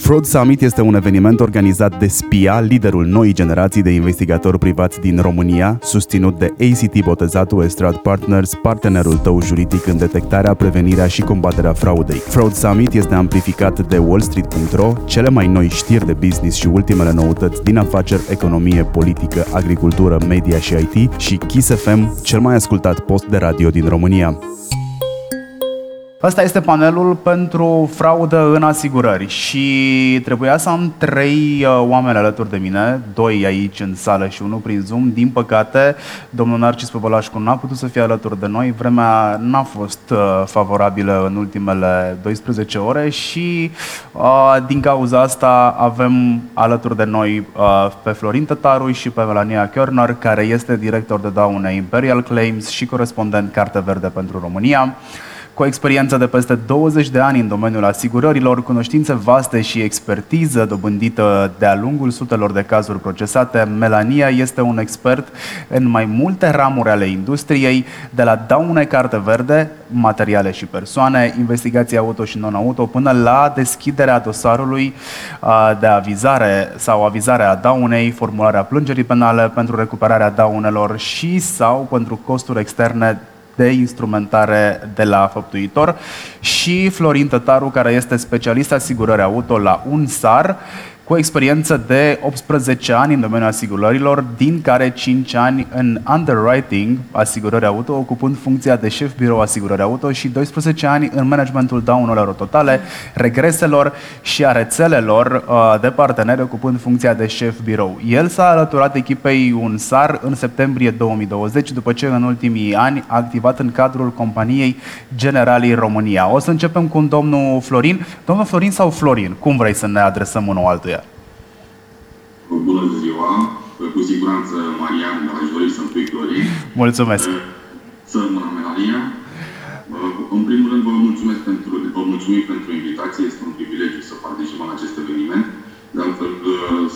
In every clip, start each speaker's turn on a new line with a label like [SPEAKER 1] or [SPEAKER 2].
[SPEAKER 1] Fraud Summit este un eveniment organizat de SPIA, liderul noii generații de investigatori privați din România, susținut de ACT Botezatu Estrad Partners, partenerul tău juridic în detectarea, prevenirea și combaterea fraudei. Fraud Summit este amplificat de wallstreet.ro, cele mai noi știri de business și ultimele noutăți din afaceri, economie, politică, agricultură, media și IT și Kiss FM, cel mai ascultat post de radio din România. Asta este panelul pentru fraudă în asigurări și trebuia să am trei uh, oameni alături de mine, doi aici în sală și unul prin Zoom. Din păcate, domnul Narcis Păbălașcu n-a putut să fie alături de noi. Vremea n-a fost uh, favorabilă în ultimele 12 ore și uh, din cauza asta avem alături de noi pe Florin Tătaru și pe Melania Körner, care este director de daune Imperial Claims și corespondent Carte Verde pentru România. Cu o experiență de peste 20 de ani în domeniul asigurărilor, cunoștințe vaste și expertiză dobândită de-a lungul sutelor de cazuri procesate, Melania este un expert în mai multe ramuri ale industriei, de la daune carte verde, materiale și persoane, investigații auto și non-auto, până la deschiderea dosarului de avizare sau avizarea daunei, formularea plângerii penale pentru recuperarea daunelor și sau pentru costuri externe de instrumentare de la făptuitor. Și Florin Tătaru, care este specialist asigurări auto la UNSAR cu experiență de 18 ani în domeniul asigurărilor, din care 5 ani în underwriting, asigurări auto, ocupând funcția de șef birou asigurări auto și 12 ani în managementul daunelor totale, regreselor și a rețelelor uh, de parteneri, ocupând funcția de șef birou. El s-a alăturat echipei UNSAR în septembrie 2020, după ce în ultimii ani a activat în cadrul companiei Generalii România. O să începem cu domnul Florin. Domnul Florin sau Florin? Cum vrei să ne adresăm unul altuia?
[SPEAKER 2] Bună ziua! Cu siguranță, Marian, aș dori să-mi spui Florin.
[SPEAKER 1] Mulțumesc!
[SPEAKER 2] Să rămână Melania. În primul rând, vă mulțumesc pentru, vă mulțumim pentru invitație. Este un privilegiu să participăm la acest eveniment. De altfel,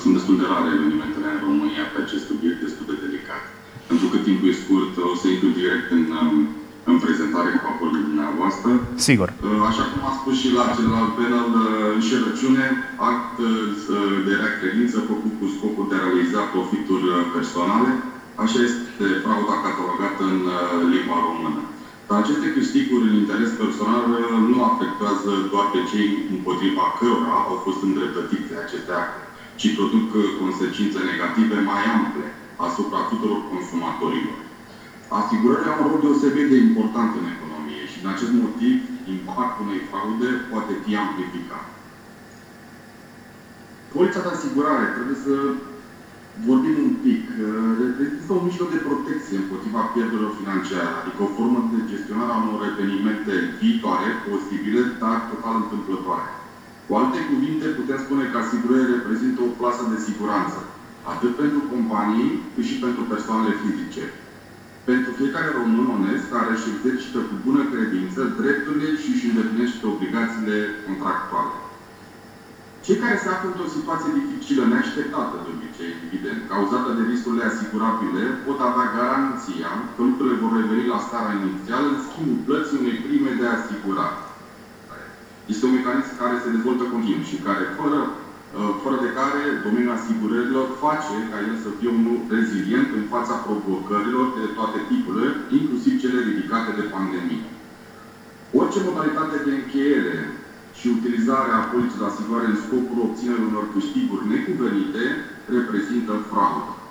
[SPEAKER 2] sunt destul de rare evenimentele în România pe acest subiect destul de delicat. Pentru că timpul e scurt,
[SPEAKER 1] Sigur.
[SPEAKER 2] Uh, așa cum a spus și la celălalt panel, uh, înșelăciune, act uh, de rea credință făcut cu scopul de a realiza profituri personale. Așa este frauda catalogată în limba română. Dar aceste câștiguri în interes personal nu afectează doar pe cei împotriva cărora au fost îndreptățite aceste acte, ci produc consecințe negative mai ample asupra tuturor consumatorilor. Asigurările au un rol deosebit de important în economie și din acest motiv impactul unei fraude poate fi amplificat. Polița de asigurare trebuie să vorbim un pic. Reprezintă un mijloc de protecție împotriva pierderilor financiare, adică o formă de gestionare a unor evenimente viitoare, posibile, dar total întâmplătoare. Cu alte cuvinte, putem spune că asigurările reprezintă o plasă de siguranță, atât pentru companii, cât și pentru persoanele fizice pentru fiecare român onest care își exercită cu bună credință drepturile și își îndeplinește obligațiile contractuale. Cei care se află într-o situație dificilă, neașteptată de obicei, evident, cauzată de riscurile asigurabile, pot avea garanția că lucrurile vor reveni la starea inițială în schimbul plății unei prime de asigurare. Este un mecanism care se dezvoltă continuu și care, fără Uh, fără de care domeniul asigurărilor face ca el să fie unul rezilient în fața provocărilor de toate tipurile, inclusiv cele ridicate de pandemie. Orice modalitate de încheiere și utilizare a poliței de asigurare în scopul obținerii unor câștiguri necuvenite reprezintă fraudă.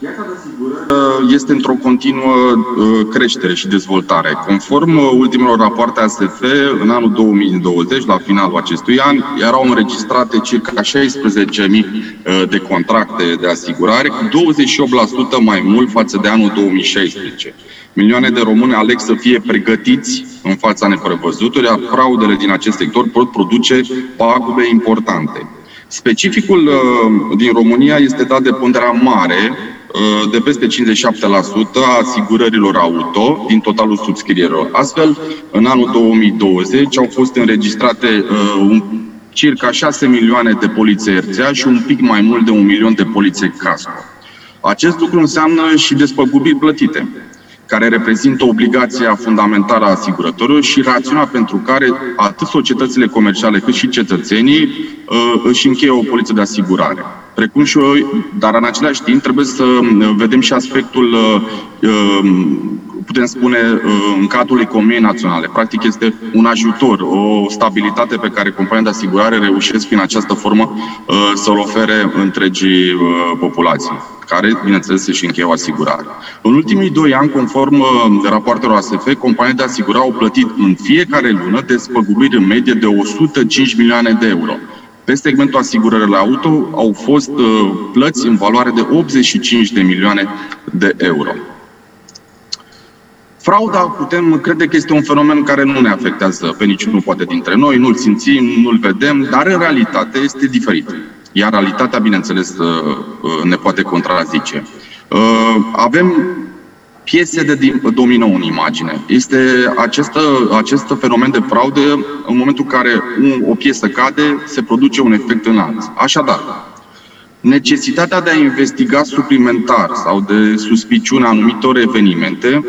[SPEAKER 2] Uh, este într-o continuă uh, creștere și dezvoltare. Conform uh, ultimelor rapoarte ASF, în anul 2020, la finalul acestui an, erau înregistrate circa 16.000 de contracte de asigurare, cu 28% mai mult față de anul 2016. Milioane de români aleg să fie pregătiți în fața neprevăzutului, iar fraudele din acest sector pot produce pagube importante. Specificul din România este dat de ponderea mare Uh, de peste 57% a asigurărilor auto din totalul subscrierilor. Astfel, în anul 2020 au fost înregistrate uh, un, circa 6 milioane de polițe RCA și un pic mai mult de un milion de polițe casco. Acest lucru înseamnă și despăgubiri plătite. Care reprezintă obligația fundamentală a asigurătorilor și rațiunea pentru care atât societățile comerciale cât și cetățenii uh, își încheie o poliță de asigurare. Precum și eu, dar în același timp trebuie să uh, vedem și aspectul, putem spune, în cadrul economiei naționale. Practic este un ajutor, o stabilitate pe care compania de asigurare reușesc prin această formă să-l ofere întregii populații care, bineînțeles, își încheie o asigurare. În ultimii doi ani, conform uh, rapoartelor ASF, companiile de asigurare au plătit în fiecare lună despăgubiri în medie de 105 milioane de euro. Pe segmentul asigurările auto au fost uh, plăți în valoare de 85 de milioane de euro. Frauda, putem crede că este un fenomen care nu ne afectează pe niciunul poate dintre noi, nu-l simțim, nu-l vedem, dar în realitate este diferit. Iar realitatea, bineînțeles, uh, uh, ne poate contrazice. Uh, avem piese de domină în imagine. Este acest, acest fenomen de fraudă, în momentul în care o piesă cade, se produce un efect înalt. Așadar, necesitatea de a investiga suplimentar sau de suspiciune anumitor evenimente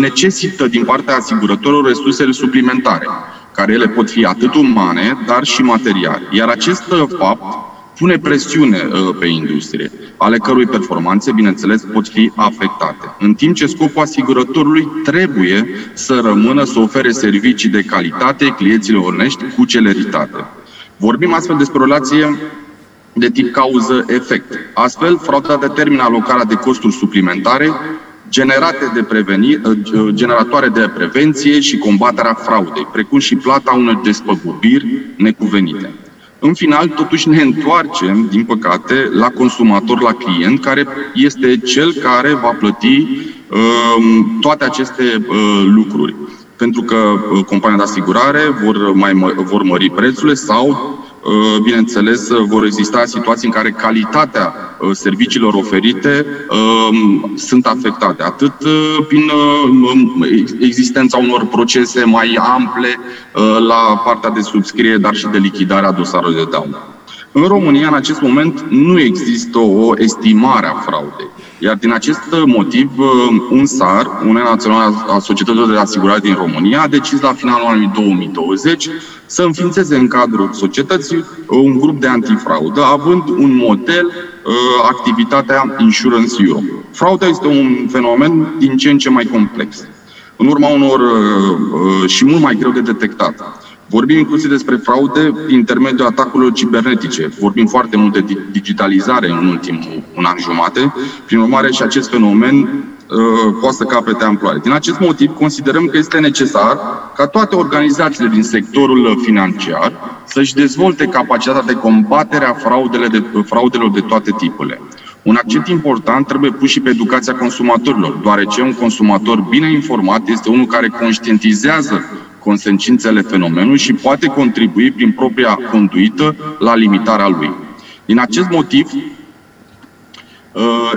[SPEAKER 2] necesită din partea asigurătorilor resurse suplimentare, care ele pot fi atât umane, dar și materiale. Iar acest fapt pune presiune uh, pe industrie, ale cărui performanțe, bineînțeles, pot fi afectate. În timp ce scopul asigurătorului trebuie să rămână să ofere servicii de calitate clienților onești cu celeritate. Vorbim astfel despre o relație de tip cauză-efect. Astfel, frauda determină alocarea de costuri suplimentare generate de preveni, uh, generatoare de prevenție și combaterea fraudei, precum și plata unor despăgubiri necuvenite. În final, totuși ne întoarcem, din păcate, la consumator, la client, care este cel care va plăti uh, toate aceste uh, lucruri. Pentru că uh, compania de asigurare vor, mai, vor mări prețurile sau Uh, bineînțeles, uh, vor exista situații în care calitatea uh, serviciilor oferite um, sunt afectate, atât prin existența unor procese mai ample la partea de subscriere, dar și de lichidare a dosarului de daună. În România, în acest moment, nu există o estimare a fraudei. Iar din acest motiv, un SAR, Uniunea Națională a Societăților de Asigurare din România, a decis la finalul anului 2020 să înființeze în cadrul societății un grup de antifraudă, având un model uh, activitatea Insurance Europe. Frauda este un fenomen din ce în ce mai complex. În urma unor uh, uh, și mult mai greu de detectat. Vorbim inclusiv despre fraude prin intermediul atacurilor cibernetice. Vorbim foarte mult de digitalizare în ultimul un an jumate. Prin urmare, și acest fenomen uh, poate să capete amploare. Din acest motiv, considerăm că este necesar ca toate organizațiile din sectorul financiar să-și dezvolte capacitatea de combatere a de, fraudelor de toate tipurile. Un accent important trebuie pus și pe educația consumatorilor, deoarece un consumator bine informat este unul care conștientizează consecințele fenomenului și poate contribui prin propria conduită la limitarea lui. Din acest motiv, uh,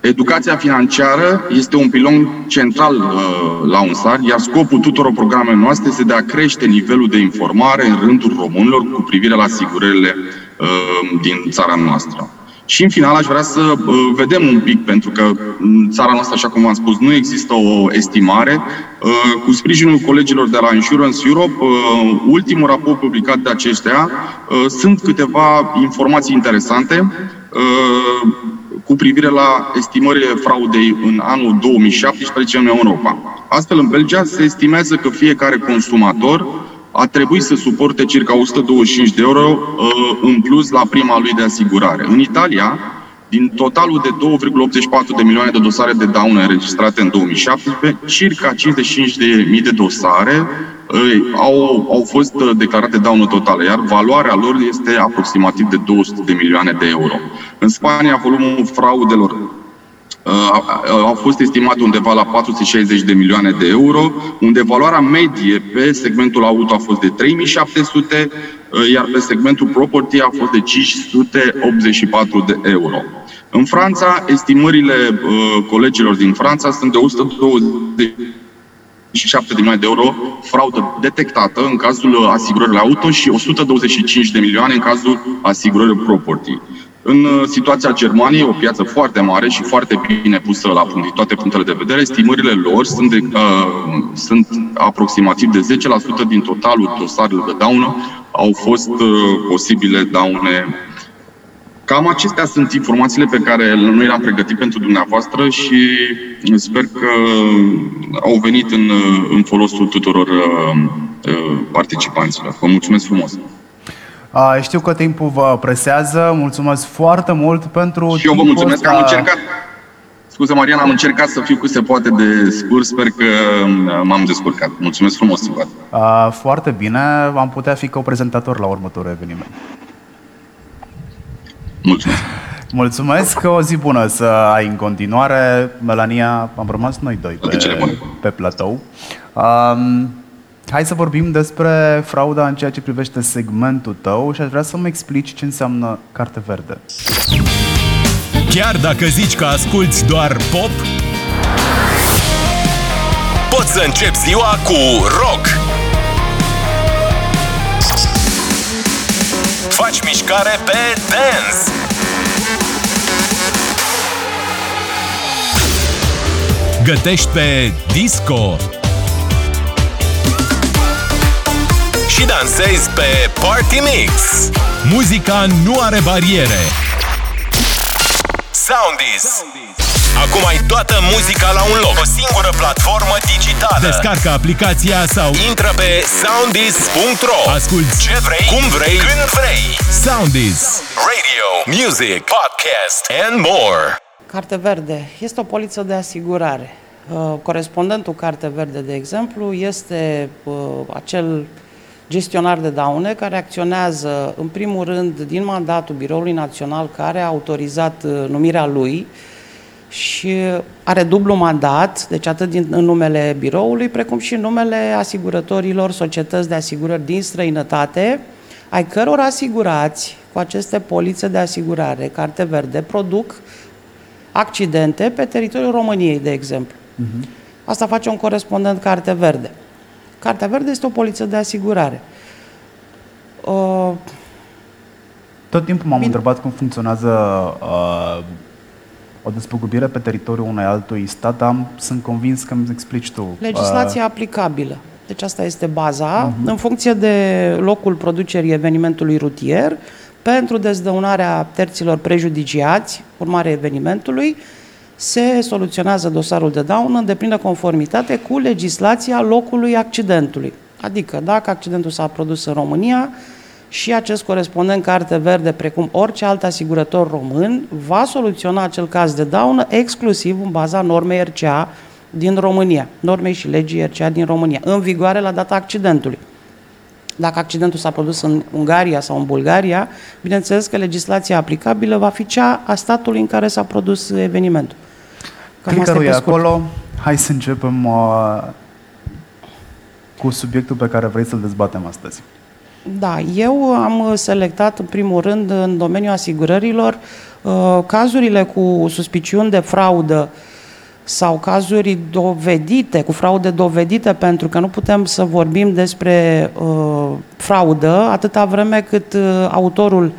[SPEAKER 2] educația financiară este un pilon central uh, la un SAR, iar scopul tuturor programelor noastre este de a crește nivelul de informare în rândul românilor cu privire la asigurările uh, din țara noastră. Și în final aș vrea să uh, vedem un pic, pentru că în țara noastră, așa cum v-am spus, nu există o estimare. Uh, cu sprijinul colegilor de la Insurance Europe, uh, ultimul raport publicat de aceștia, sunt câteva informații interesante cu privire la estimările fraudei în anul 2017 în Europa. Astfel, în Belgia se estimează că fiecare consumator a trebuit să suporte circa 125 de euro uh, în plus la prima lui de asigurare. În Italia, din totalul de 2,84 de milioane de dosare de daună înregistrate în 2017, circa 55 de mii de dosare uh, au, au fost uh, declarate daună totală, iar valoarea lor este aproximativ de 200 de milioane de euro. În Spania, volumul fraudelor au fost estimate undeva la 460 de milioane de euro, unde valoarea medie pe segmentul auto a fost de 3700, iar pe segmentul property a fost de 584 de euro. În Franța, estimările colegilor din Franța sunt de 120 7 de milioane de euro fraudă detectată în cazul asigurărilor auto și 125 de milioane în cazul asigurării property. În uh, situația Germaniei, o piață foarte mare și foarte bine pusă la punct din toate punctele de vedere, estimările lor sunt, de, uh, sunt aproximativ de 10% din totalul dosarelor de daună au fost uh, posibile daune. Cam acestea sunt informațiile pe care noi le-am pregătit pentru dumneavoastră și sper că au venit în, uh, în folosul tuturor uh, uh, participanților. Vă mulțumesc frumos!
[SPEAKER 1] Știu că timpul vă presează. Mulțumesc foarte mult pentru
[SPEAKER 2] Și eu vă mulțumesc că am încercat. Scuze, Marian, am încercat să fiu cât se poate de scurt. Sper că m-am descurcat. Mulțumesc frumos, Silvat.
[SPEAKER 1] Foarte bine. Am putea fi co-prezentator la următorul eveniment.
[SPEAKER 2] Mulțumesc.
[SPEAKER 1] Mulțumesc, o zi bună să ai în continuare. Melania, am rămas noi doi pe, pe platou. Um, Hai să vorbim despre frauda în ceea ce privește segmentul tău și aș vrea să-mi explici ce înseamnă carte verde.
[SPEAKER 3] Chiar dacă zici că asculti doar pop, poți să începi ziua cu rock. Faci mișcare pe dance. Gătești pe disco și dansezi pe Party Mix. Muzica nu are bariere. Soundis. Acum ai toată muzica la un loc. O singură platformă digitală. Descarcă aplicația sau intră pe soundis.ro. Asculți ce vrei, cum vrei, când vrei. Soundis. Radio, music, podcast and more.
[SPEAKER 4] Carte verde este o poliță de asigurare. Uh, corespondentul Carte Verde, de exemplu, este uh, acel gestionar de daune care acționează în primul rând din mandatul Biroului Național care a autorizat uh, numirea lui și are dublu mandat, deci atât din, în numele biroului, precum și în numele asigurătorilor, societăți de asigurări din străinătate, ai căror asigurați cu aceste polițe de asigurare, carte verde, produc accidente pe teritoriul României, de exemplu. Uh-huh. Asta face un corespondent carte verde. Cartea verde este o poliță de asigurare. Uh,
[SPEAKER 1] Tot timpul m-am bine. întrebat cum funcționează uh, o despăgubire pe teritoriul unui altui stat, dar sunt convins că îmi explici tu.
[SPEAKER 4] Legislația uh, aplicabilă. Deci asta este baza. Uh-huh. În funcție de locul producerii evenimentului rutier, pentru dezdăunarea terților prejudiciați, urmare evenimentului, se soluționează dosarul de daună în deplină conformitate cu legislația locului accidentului. Adică, dacă accidentul s-a produs în România și acest corespondent carte verde, precum orice alt asigurător român, va soluționa acel caz de daună exclusiv în baza normei RCA din România, normei și legii RCA din România, în vigoare la data accidentului. Dacă accidentul s-a produs în Ungaria sau în Bulgaria, bineînțeles că legislația aplicabilă va fi cea a statului în care s-a produs evenimentul.
[SPEAKER 1] Cam Clickerul e acolo. Hai să începem uh, cu subiectul pe care vrei să-l dezbatem astăzi.
[SPEAKER 4] Da, eu am selectat în primul rând în domeniul asigurărilor uh, cazurile cu suspiciuni de fraudă sau cazuri dovedite, cu fraude dovedite, pentru că nu putem să vorbim despre uh, fraudă atâta vreme cât uh, autorul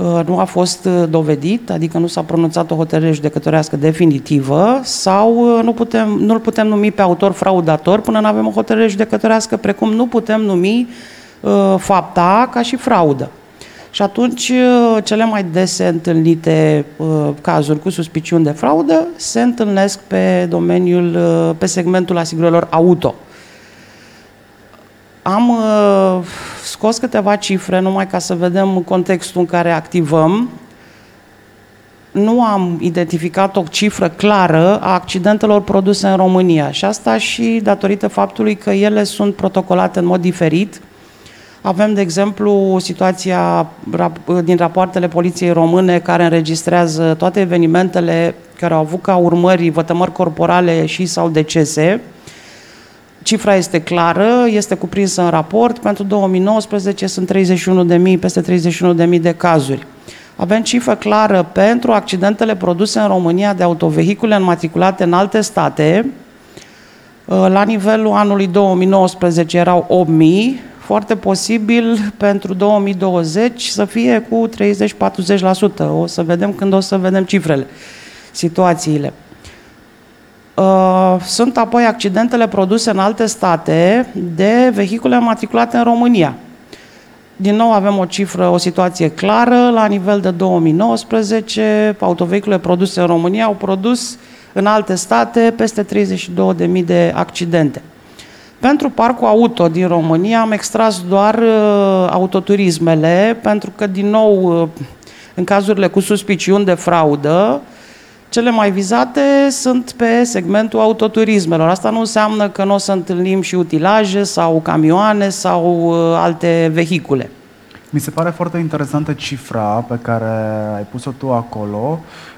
[SPEAKER 4] Uh, nu a fost uh, dovedit, adică nu s-a pronunțat o hotărâre judecătorească definitivă sau uh, nu putem, nu-l putem numi pe autor fraudator până nu avem o hotărâre judecătorească, precum nu putem numi uh, fapta ca și fraudă. Și atunci, cele mai dese întâlnite uh, cazuri cu suspiciuni de fraudă se întâlnesc pe domeniul, uh, pe segmentul asigurărilor auto. Am uh, scos câteva cifre numai ca să vedem contextul în care activăm. Nu am identificat o cifră clară a accidentelor produse în România și asta și datorită faptului că ele sunt protocolate în mod diferit. Avem, de exemplu, situația din rapoartele Poliției Române care înregistrează toate evenimentele care au avut ca urmări vătămări corporale și sau decese, Cifra este clară, este cuprinsă în raport. Pentru 2019 sunt 31.000, peste 31.000 de cazuri. Avem cifră clară pentru accidentele produse în România de autovehicule înmatriculate în alte state. La nivelul anului 2019 erau 8.000, foarte posibil pentru 2020 să fie cu 30-40%. O să vedem când o să vedem cifrele, situațiile. Uh, sunt apoi accidentele produse în alte state de vehicule matriculate în România. Din nou avem o cifră, o situație clară. La nivel de 2019, autovehicule produse în România au produs în alte state peste 32.000 de accidente. Pentru parcul auto din România am extras doar uh, autoturismele, pentru că, din nou, uh, în cazurile cu suspiciuni de fraudă, cele mai vizate sunt pe segmentul autoturismelor. Asta nu înseamnă că nu o să întâlnim și utilaje sau camioane sau uh, alte vehicule.
[SPEAKER 1] Mi se pare foarte interesantă cifra pe care ai pus-o tu acolo. Uh,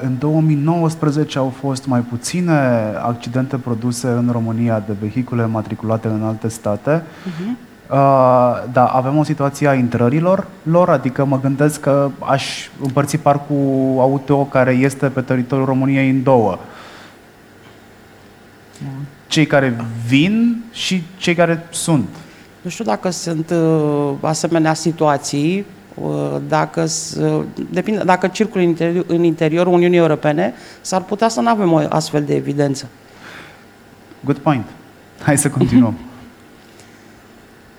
[SPEAKER 1] în 2019 au fost mai puține accidente produse în România de vehicule matriculate în alte state. Uh-huh. Uh, da, avem o situație a intrărilor lor, adică mă gândesc că aș împărți parcul auto care este pe teritoriul României în două. Cei care vin și cei care sunt.
[SPEAKER 4] Nu știu dacă sunt uh, asemenea situații, uh, dacă, uh, depinde, dacă circul în, interior, în interiorul Uniunii Europene, s-ar putea să nu avem o astfel de evidență.
[SPEAKER 1] Good point. Hai să continuăm.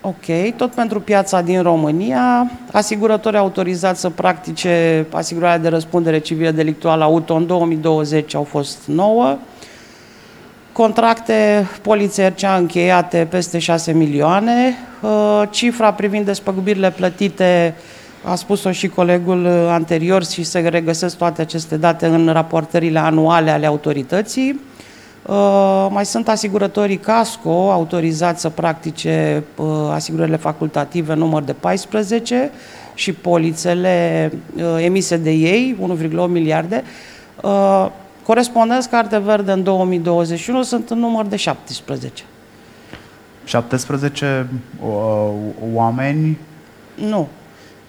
[SPEAKER 4] Ok, tot pentru piața din România, asigurători autorizați să practice asigurarea de răspundere civilă delictuală auto în 2020 au fost 9, contracte polițiercea încheiate peste 6 milioane, uh, cifra privind despăgubirile plătite a spus-o și colegul anterior și se regăsesc toate aceste date în raportările anuale ale autorității. Uh, mai sunt asigurătorii CASCO, autorizați să practice uh, asigurările facultative număr de 14 și polițele uh, emise de ei, 1,8 miliarde. Uh, corespondenți carte verde în 2021 sunt în număr de 17.
[SPEAKER 1] 17 uh, oameni?
[SPEAKER 4] Nu.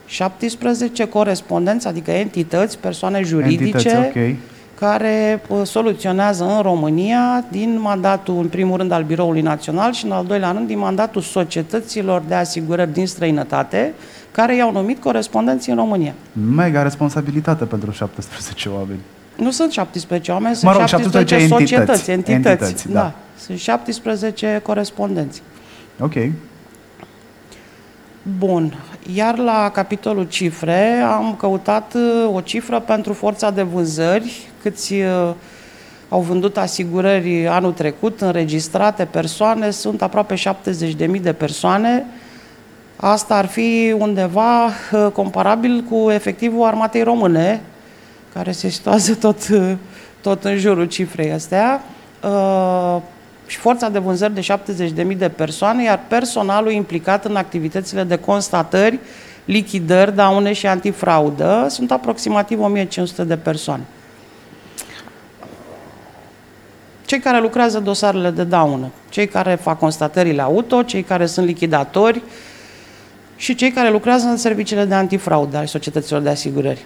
[SPEAKER 4] 17 corespondenți, adică entități, persoane juridice,
[SPEAKER 1] entități, okay
[SPEAKER 4] care uh, soluționează în România din mandatul, în primul rând, al Biroului Național și, în al doilea rând, din mandatul societăților de asigurări din străinătate, care i-au numit corespondenții în România.
[SPEAKER 1] Mega responsabilitate pentru 17 oameni.
[SPEAKER 4] Nu sunt 17 oameni, sunt mă rog, 17, 17 societăți, entități. entități da. da. Sunt 17 corespondenți.
[SPEAKER 1] Ok.
[SPEAKER 4] Bun. Iar la capitolul cifre am căutat uh, o cifră pentru forța de vânzări, câți uh, au vândut asigurări anul trecut, înregistrate persoane, sunt aproape 70.000 de persoane. Asta ar fi undeva uh, comparabil cu efectivul armatei române, care se situează tot, tot în jurul cifrei astea și forța de vânzări de 70.000 de persoane, iar personalul implicat în activitățile de constatări, lichidări, daune și antifraudă sunt aproximativ 1500 de persoane. Cei care lucrează dosarele de daună, cei care fac constatările auto, cei care sunt lichidatori și cei care lucrează în serviciile de antifraudă ale societăților de asigurări.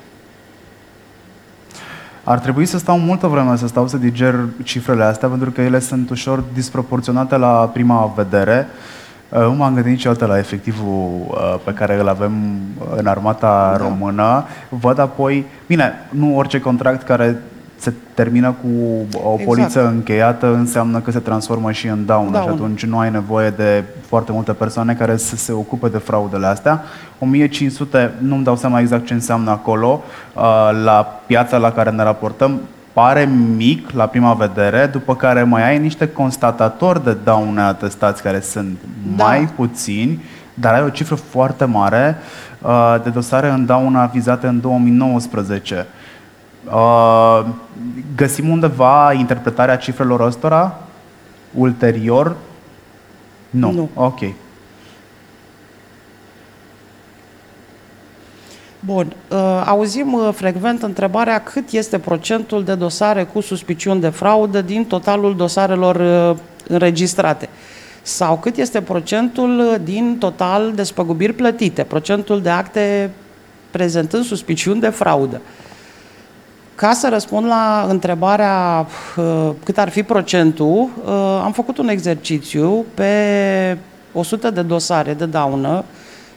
[SPEAKER 1] Ar trebui să stau multă vreme să stau să diger cifrele astea, pentru că ele sunt ușor disproporționate la prima vedere. Uh, nu m-am gândit niciodată la efectivul uh, pe care îl avem în armata da. română. Văd apoi, bine, nu orice contract care se termină cu o exact. poliță încheiată, înseamnă că se transformă și în daună Daun. și atunci nu ai nevoie de foarte multe persoane care să se ocupe de fraudele astea. 1500, nu-mi dau seama exact ce înseamnă acolo, uh, la piața la care ne raportăm, pare mic la prima vedere, după care mai ai niște constatatori de daune atestați care sunt da. mai puțini, dar ai o cifră foarte mare uh, de dosare în dauna vizate în 2019. Uh, găsim undeva interpretarea cifrelor ăstora ulterior? Nu. nu. Ok.
[SPEAKER 4] Bun. Uh, auzim uh, frecvent întrebarea cât este procentul de dosare cu suspiciuni de fraudă din totalul dosarelor uh, înregistrate sau cât este procentul din total de spăgubiri plătite, procentul de acte prezentând suspiciuni de fraudă. Ca să răspund la întrebarea uh, cât ar fi procentul, uh, am făcut un exercițiu pe 100 de dosare de daună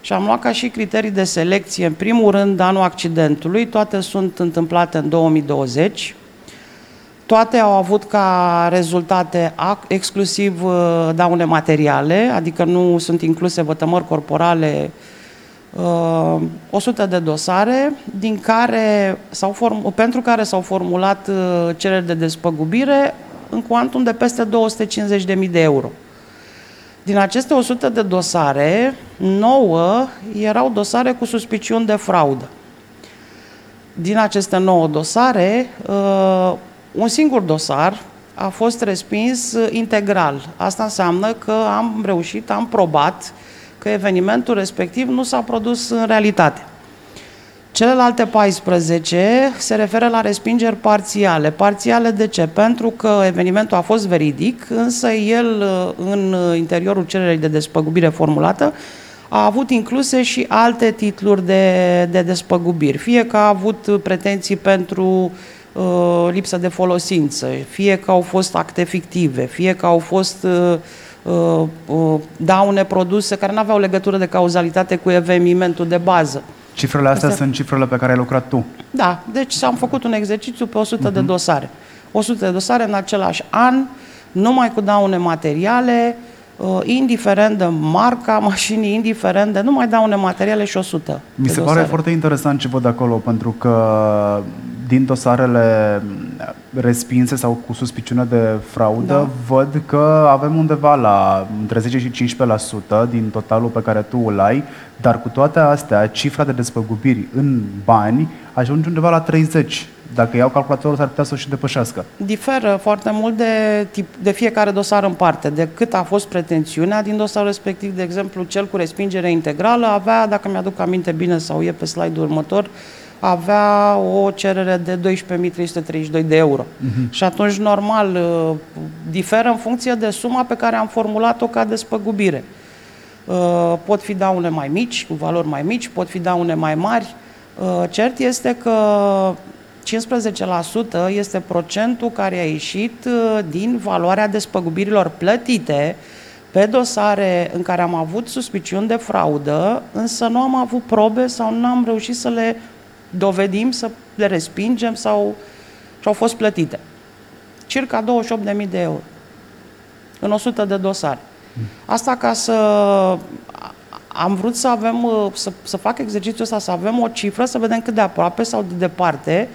[SPEAKER 4] și am luat ca și criterii de selecție, în primul rând, anul accidentului, toate sunt întâmplate în 2020, toate au avut ca rezultate exclusiv uh, daune materiale, adică nu sunt incluse vătămări corporale, 100 uh, de dosare, din care s-au form- pentru care s-au formulat uh, cereri de despăgubire în cuantum de peste 250.000 de euro. Din aceste 100 de dosare, 9 erau dosare cu suspiciuni de fraudă. Din aceste 9 dosare, un singur dosar a fost respins integral. Asta înseamnă că am reușit, am probat că evenimentul respectiv nu s-a produs în realitate. Celelalte 14 se referă la respingeri parțiale. Parțiale de ce? Pentru că evenimentul a fost veridic, însă el, în interiorul cererii de despăgubire formulată, a avut incluse și alte titluri de, de despăgubiri. Fie că a avut pretenții pentru uh, Uh, lipsă de folosință, fie că au fost acte fictive, fie că au fost uh, uh, uh daune produse care nu aveau legătură de cauzalitate cu evenimentul de bază.
[SPEAKER 1] Cifrele astea Astea... sunt cifrele pe care ai lucrat tu.
[SPEAKER 4] Da, deci am făcut un exercițiu pe 100 uh-huh. de mhm. dosare. 100 de dosare în același an, numai cu daune materiale, uh, indiferent de marca mașinii, indiferent de nu mai daune materiale și 100
[SPEAKER 1] Mi se
[SPEAKER 4] dosare.
[SPEAKER 1] pare foarte interesant ce văd acolo, pentru că din dosarele respinse sau cu suspiciune de fraudă, da. văd că avem undeva la între 10 și 15% din totalul pe care tu îl ai, dar cu toate astea, cifra de despăgubiri în bani ajunge undeva la 30. Dacă iau calculatorul, s-ar putea să o și depășească.
[SPEAKER 4] Diferă foarte mult de, tip, de fiecare dosar în parte, de cât a fost pretențiunea din dosarul respectiv. De exemplu, cel cu respingere integrală avea, dacă mi-aduc aminte bine sau e pe slide-ul următor, avea o cerere de 12.332 de euro. Uh-huh. Și atunci, normal, uh, diferă în funcție de suma pe care am formulat-o ca despăgubire. Uh, pot fi daune mai mici, cu valori mai mici, pot fi daune mai mari. Uh, cert este că 15% este procentul care a ieșit din valoarea despăgubirilor plătite pe dosare în care am avut suspiciuni de fraudă, însă nu am avut probe sau nu am reușit să le dovedim, să le respingem sau și au fost plătite. Circa 28.000 de euro în 100 de dosare. Asta ca să am vrut să avem, să, să fac exercițiul ăsta, să avem o cifră, să vedem cât de aproape sau de departe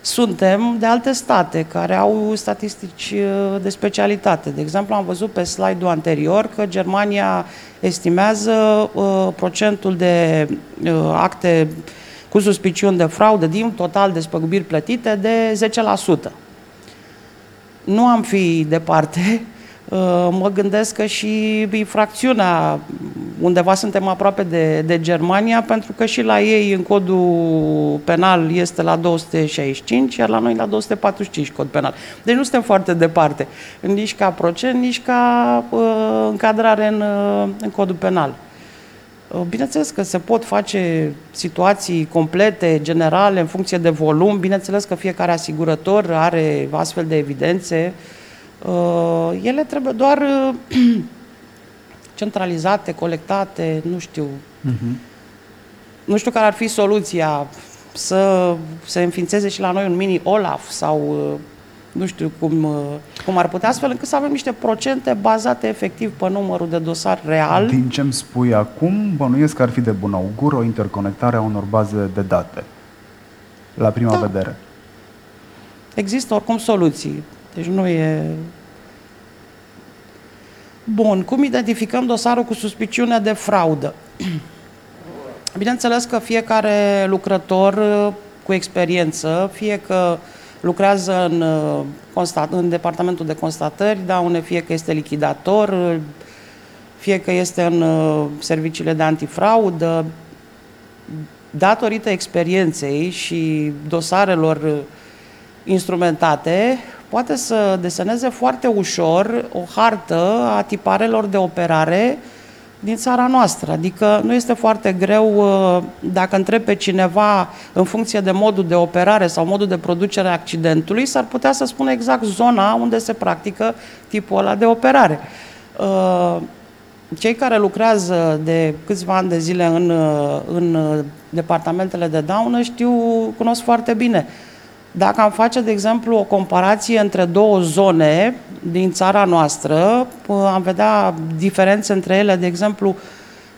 [SPEAKER 4] suntem de alte state care au statistici uh, de specialitate. De exemplu, am văzut pe slide-ul anterior că Germania estimează uh, procentul de uh, acte uh, cu suspiciuni de fraudă din total de spăgubiri plătite de 10%. Nu am fi departe, uh, mă gândesc că și infracțiunea, undeva suntem aproape de, de Germania, pentru că și la ei în codul penal este la 265, iar la noi la 245 cod penal. Deci nu suntem foarte departe, nici ca procent, nici ca uh, încadrare în, uh, în codul penal. Uh, bineînțeles că se pot face situații complete, generale, în funcție de volum. Bineînțeles că fiecare asigurător are astfel de evidențe. Uh, ele trebuie doar uh, centralizate, colectate, nu știu. Uh-huh. Nu știu care ar fi soluția să se înființeze și la noi un mini OLAF sau nu știu cum, uh, cum ar putea, astfel încât să avem niște procente bazate efectiv pe numărul de dosar real.
[SPEAKER 1] Din ce îmi spui acum, bănuiesc că ar fi de bun augur o interconectare a unor baze de date, la prima da. vedere.
[SPEAKER 4] Există oricum soluții, deci nu e... Bun, cum identificăm dosarul cu suspiciune de fraudă? Bineînțeles că fiecare lucrător uh, cu experiență, fie că uh, lucrează în, uh, constat, în departamentul de constatări, daune, fie că este lichidator, fie că este în uh, serviciile de antifraudă. Datorită experienței și dosarelor uh, instrumentate, poate să deseneze foarte ușor o hartă a tiparelor de operare din țara noastră. Adică nu este foarte greu uh, dacă întreb pe cineva în funcție de modul de operare sau modul de producere a accidentului, s-ar putea să spună exact zona unde se practică tipul ăla de operare. Uh, cei care lucrează de câțiva ani de zile în, în departamentele de daună știu, cunosc foarte bine. Dacă am face, de exemplu, o comparație între două zone din țara noastră, am vedea diferențe între ele. De exemplu,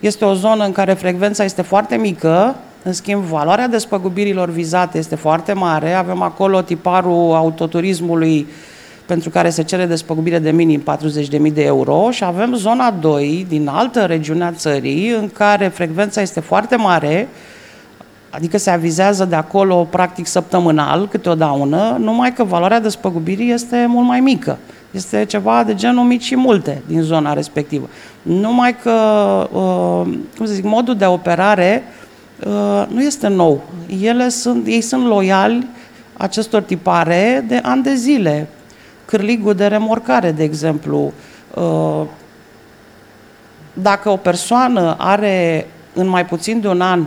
[SPEAKER 4] este o zonă în care frecvența este foarte mică, în schimb, valoarea despăgubirilor vizate este foarte mare. Avem acolo tiparul autoturismului pentru care se cere despăgubire de minim 40.000 de euro și avem zona 2 din altă regiune a țării în care frecvența este foarte mare, adică se avizează de acolo practic săptămânal câte o daună, numai că valoarea despăgubirii este mult mai mică. Este ceva de genul mici și multe din zona respectivă. Numai că, uh, cum să zic, modul de operare uh, nu este nou. Ele sunt, ei sunt loiali acestor tipare de ani de zile cârligul de remorcare, de exemplu. Uh, dacă o persoană are în mai puțin de un an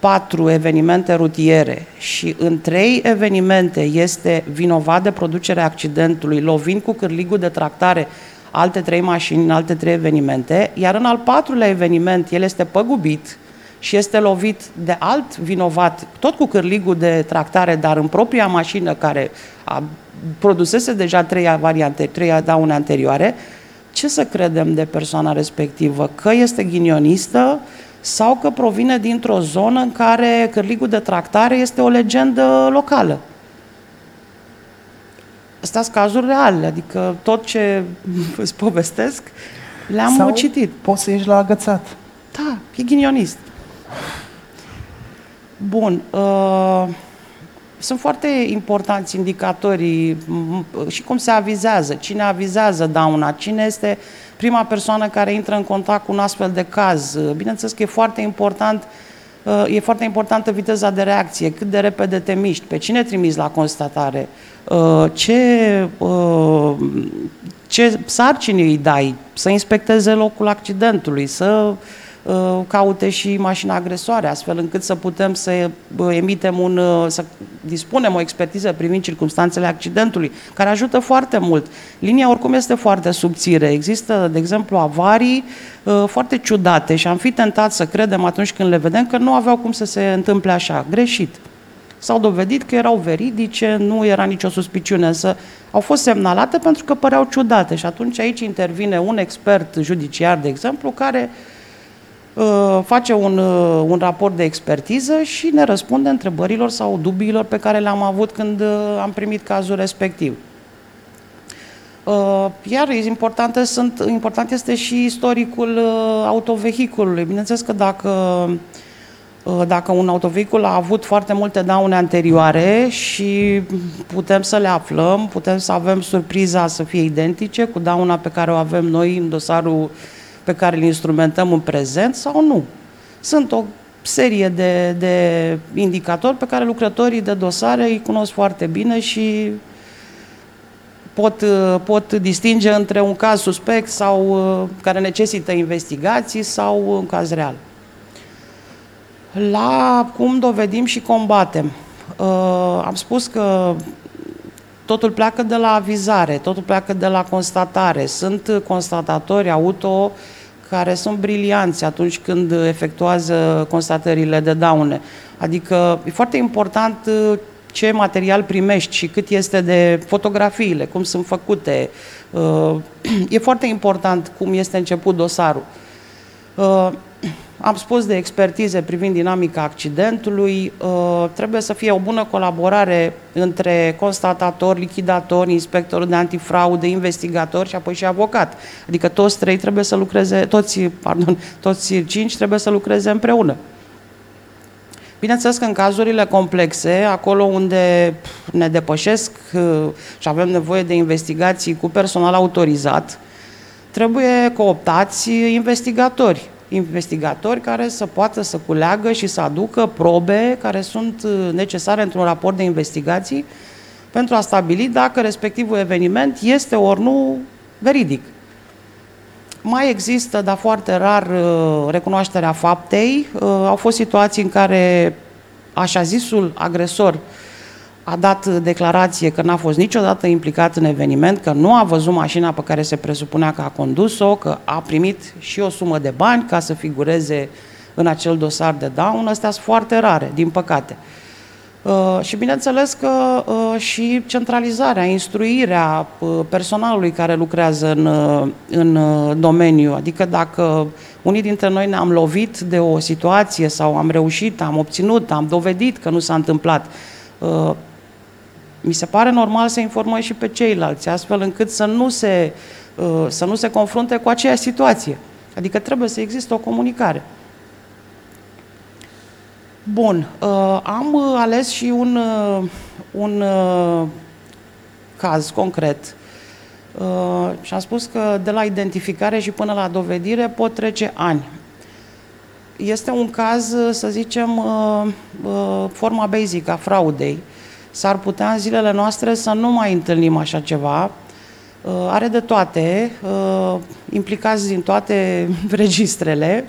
[SPEAKER 4] patru evenimente rutiere și în trei evenimente este vinovat de producerea accidentului, lovind cu cârligul de tractare alte trei mașini în alte trei evenimente, iar în al patrulea eveniment el este păgubit și este lovit de alt vinovat, tot cu cârligul de tractare, dar în propria mașină care a produsese deja trei variante, trei daune anterioare, ce să credem de persoana respectivă? Că este ghinionistă sau că provine dintr-o zonă în care cârligul de tractare este o legendă locală? Astea sunt cazuri reale, adică tot ce îți povestesc le-am sau citit.
[SPEAKER 1] poți să ieși la agățat.
[SPEAKER 4] Da, e ghinionist. Bun. Uh, sunt foarte importanți indicatorii și cum se avizează, cine avizează dauna, cine este prima persoană care intră în contact cu un astfel de caz. Bineînțeles că e foarte important e foarte importantă viteza de reacție, cât de repede te miști, pe cine trimiți la constatare, ce, ce sarcini îi dai, să inspecteze locul accidentului, să Uh, caute și mașina agresoare, astfel încât să putem să uh, emitem un, uh, să dispunem o expertiză privind circunstanțele accidentului, care ajută foarte mult. Linia oricum este foarte subțire. Există, de exemplu, avarii foarte ciudate și am fi tentat să credem atunci când le vedem că nu aveau cum să se întâmple așa. Greșit. S-au dovedit că erau veridice, nu era nicio suspiciune, însă au fost semnalate pentru că păreau ciudate și atunci aici intervine un expert judiciar, de exemplu, care uh, Uh, face un, uh, un raport de expertiză și ne răspunde întrebărilor sau dubiilor pe care le-am avut când uh, am primit cazul respectiv. Iar important, sunt, important este și istoricul autovehiculului. Bineînțeles că dacă, dacă un autovehicul a avut foarte multe daune anterioare și putem să le aflăm, putem să avem surpriza să fie identice cu dauna pe care o avem noi în dosarul uh, pe care îl instrumentăm în prezent sau nu. Sunt o serie de, de indicatori pe care lucrătorii de dosare îi cunosc foarte bine și pot, pot distinge între un caz suspect sau care necesită investigații sau un caz real. La cum dovedim și combatem. Uh, am spus că totul pleacă de la avizare, totul pleacă de la constatare. Sunt constatatori auto care sunt brilianți atunci când efectuează constatările de daune. Adică e foarte important uh, ce material primești și cât este de fotografiile, cum sunt făcute. Uh, e foarte important cum este început dosarul. Uh, am spus de expertize privind dinamica accidentului, uh, trebuie să fie o bună colaborare între constatator, lichidator, inspector de antifraudă, investigator și apoi și avocat. Adică toți trei trebuie să lucreze, toți, pardon, toți cinci trebuie să lucreze împreună. Bineînțeles că în cazurile complexe, acolo unde ne depășesc uh, și avem nevoie de investigații cu personal autorizat, trebuie cooptați investigatori investigatori care să poată să culeagă și să aducă probe care sunt uh, necesare într-un raport de investigații pentru a stabili dacă respectivul eveniment este ori nu veridic. Mai există, dar foarte rar, uh, recunoașterea faptei. Uh, au fost situații în care așa zisul agresor a dat declarație că n-a fost niciodată implicat în eveniment, că nu a văzut mașina pe care se presupunea că a condus-o, că a primit și o sumă de bani ca să figureze în acel dosar de daună. Astea sunt foarte rare, din păcate. Uh, și bineînțeles că uh, și centralizarea, instruirea uh, personalului care lucrează în, uh, în uh, domeniu. Adică dacă unii dintre noi ne-am lovit de o situație sau am reușit, am obținut, am dovedit că nu s-a întâmplat, uh, mi se pare normal să informăm și pe ceilalți, astfel încât să nu se, uh, să nu se confrunte cu aceeași situație. Adică trebuie să existe o comunicare. Bun, uh, am uh, ales și un, uh, un uh, caz concret uh, și am spus că de la identificare și până la dovedire pot trece ani. Este un caz, uh, să zicem, uh, uh, forma basic a fraudei. S-ar putea în zilele noastre să nu mai întâlnim așa ceva. Uh, are de toate, uh, implicați din toate registrele,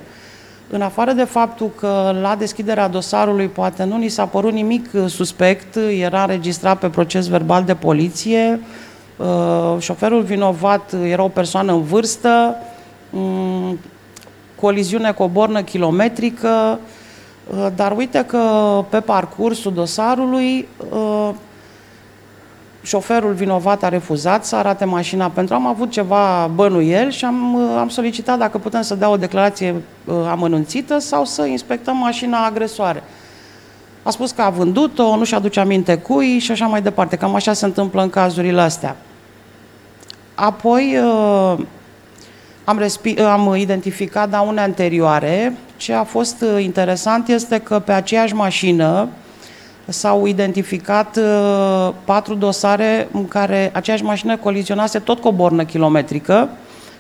[SPEAKER 4] în afară de faptul că la deschiderea dosarului poate nu ni s-a părut nimic uh, suspect, era înregistrat pe proces verbal de poliție, uh, șoferul vinovat era o persoană în vârstă, um, coliziune cu o bornă kilometrică, uh, dar uite că pe parcursul dosarului șoferul vinovat a refuzat să arate mașina pentru am avut ceva bănuiel și am, am solicitat dacă putem să dea o declarație uh, amănunțită sau să inspectăm mașina agresoare. A spus că a vândut-o, nu-și aduce aminte cui și așa mai departe. Cam așa se întâmplă în cazurile astea. Apoi uh, am, respi- am identificat daune anterioare. Ce a fost uh, interesant este că pe aceeași mașină s-au identificat uh, patru dosare în care aceeași mașină colizionase tot cu o bornă kilometrică,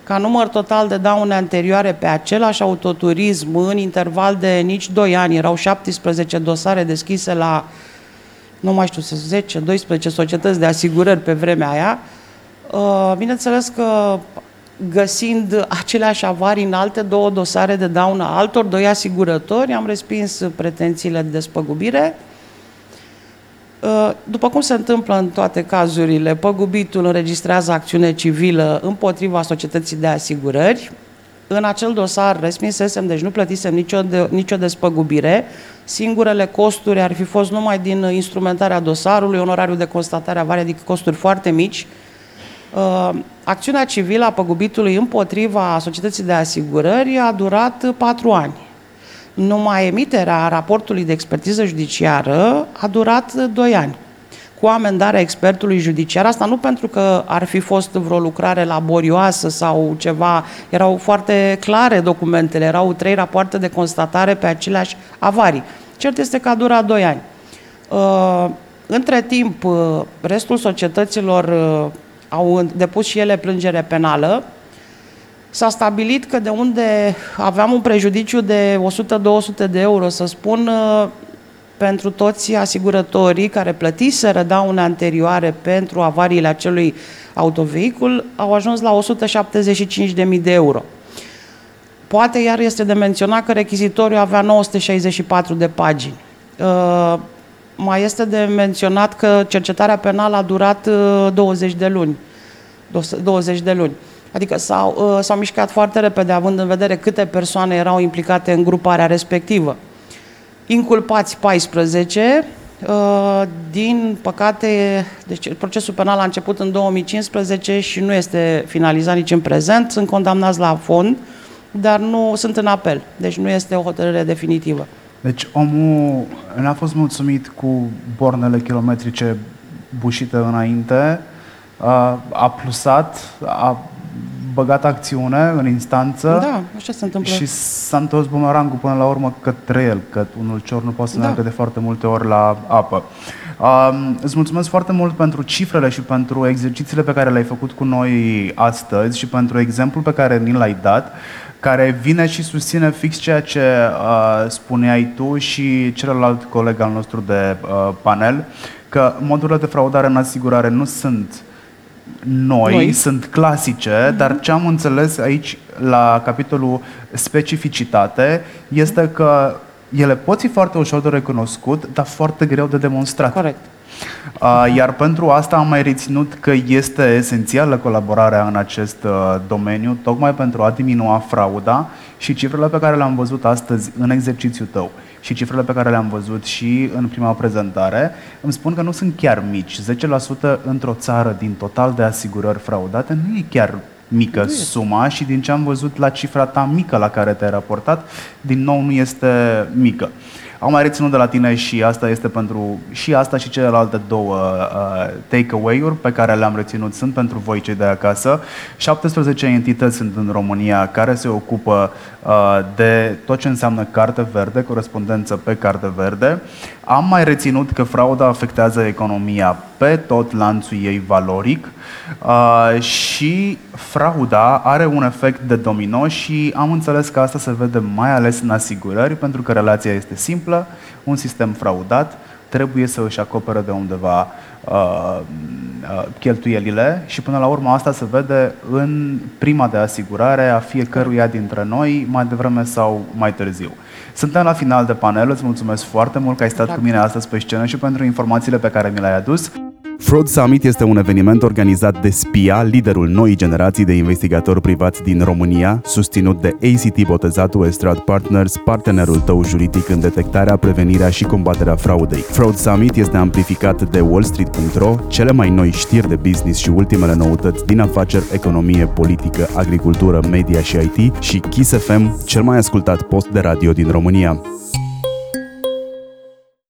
[SPEAKER 4] ca număr total de daune anterioare pe același autoturism în interval de nici 2 ani, erau 17 dosare deschise la, nu mai știu, 10-12 societăți de asigurări pe vremea aia. Uh, bineînțeles că găsind aceleași avarii în alte două dosare de daună altor doi asigurători, am respins pretențiile de despăgubire, Uh, după cum se întâmplă în toate cazurile, păgubitul înregistrează acțiune civilă împotriva societății de asigurări. În acel dosar respinsesem, deci nu plătisem nicio, de, nicio despăgubire. Singurele costuri ar fi fost numai din instrumentarea dosarului, onorariu de constatare a avarii, adică costuri foarte mici. Uh, acțiunea civilă a păgubitului împotriva societății de asigurări a durat patru ani numai emiterea raportului de expertiză judiciară a durat 2 ani cu amendarea expertului judiciar. Asta nu pentru că ar fi fost vreo lucrare laborioasă sau ceva, erau foarte clare documentele, erau trei rapoarte de constatare pe aceleași avarii. Cert este că a durat 2 ani. Uh, între timp, uh, restul societăților uh, au depus și ele plângere penală, S-a stabilit că de unde aveam un prejudiciu de 100-200 de euro, să spun, uh, pentru toți asigurătorii care plătiseră daune anterioare pentru avariile acelui autovehicul, au ajuns la 175.000 de euro. Poate iar este de menționat că rechizitoriul avea 964 de pagini. Uh, mai este de menționat că cercetarea penală a durat 20 uh, de luni. 20 de luni. Adică s-au, uh, s-au mișcat foarte repede, având în vedere câte persoane erau implicate în gruparea respectivă. Inculpați 14, uh, din păcate, deci procesul penal a început în 2015 și nu este finalizat nici în prezent, sunt condamnați la fond, dar nu sunt în apel, deci nu este o hotărâre definitivă.
[SPEAKER 1] Deci omul n-a fost mulțumit cu bornele kilometrice bușite înainte, a plusat, a băgat acțiune în instanță
[SPEAKER 4] da, așa se întâmplă.
[SPEAKER 1] și s-a întors bumerangul până la urmă către el, că unul cior nu poate să da. meargă de foarte multe ori la apă. Um, îți mulțumesc foarte mult pentru cifrele și pentru exercițiile pe care le-ai făcut cu noi astăzi și pentru exemplul pe care ni l-ai dat, care vine și susține fix ceea ce uh, spuneai tu și celălalt coleg al nostru de uh, panel, că modurile de fraudare în asigurare nu sunt noi, noi. sunt clasice, mm-hmm. dar ce am înțeles aici la capitolul specificitate este că ele pot fi foarte ușor de recunoscut, dar foarte greu de demonstrat.
[SPEAKER 4] Corect.
[SPEAKER 1] Iar pentru asta am mai reținut că este esențială colaborarea în acest domeniu, tocmai pentru a diminua frauda și cifrele pe care le-am văzut astăzi în exercițiul tău și cifrele pe care le-am văzut și în prima prezentare îmi spun că nu sunt chiar mici. 10% într-o țară din total de asigurări fraudate nu e chiar mică suma și din ce am văzut la cifra ta mică la care te-ai raportat, din nou nu este mică. Am mai reținut de la tine și asta este pentru și asta și celelalte două uh, takeaway-uri pe care le-am reținut sunt pentru voi cei de acasă. 17 entități sunt în România care se ocupă uh, de tot ce înseamnă carte verde, corespondență pe carte verde. Am mai reținut că frauda afectează economia pe tot lanțul ei valoric uh, și frauda are un efect de domino și am înțeles că asta se vede mai ales în asigurări pentru că relația este simplă, un sistem fraudat trebuie să își acopere de undeva uh, uh, cheltuielile și până la urmă asta se vede în prima de asigurare a fiecăruia dintre noi, mai devreme sau mai târziu. Suntem la final de panel, îți mulțumesc foarte mult că ai stat cu mine astăzi pe scenă și pentru informațiile pe care mi le-ai adus.
[SPEAKER 3] Fraud Summit este un eveniment organizat de SPIA, liderul noii generații de investigatori privați din România, susținut de ACT Botezatu Estrad Partners, partenerul tău juridic în detectarea, prevenirea și combaterea fraudei. Fraud Summit este amplificat de wallstreet.ro, cele mai noi știri de business și ultimele noutăți din afaceri, economie, politică, agricultură, media și IT și Kiss FM, cel mai ascultat post de radio din România.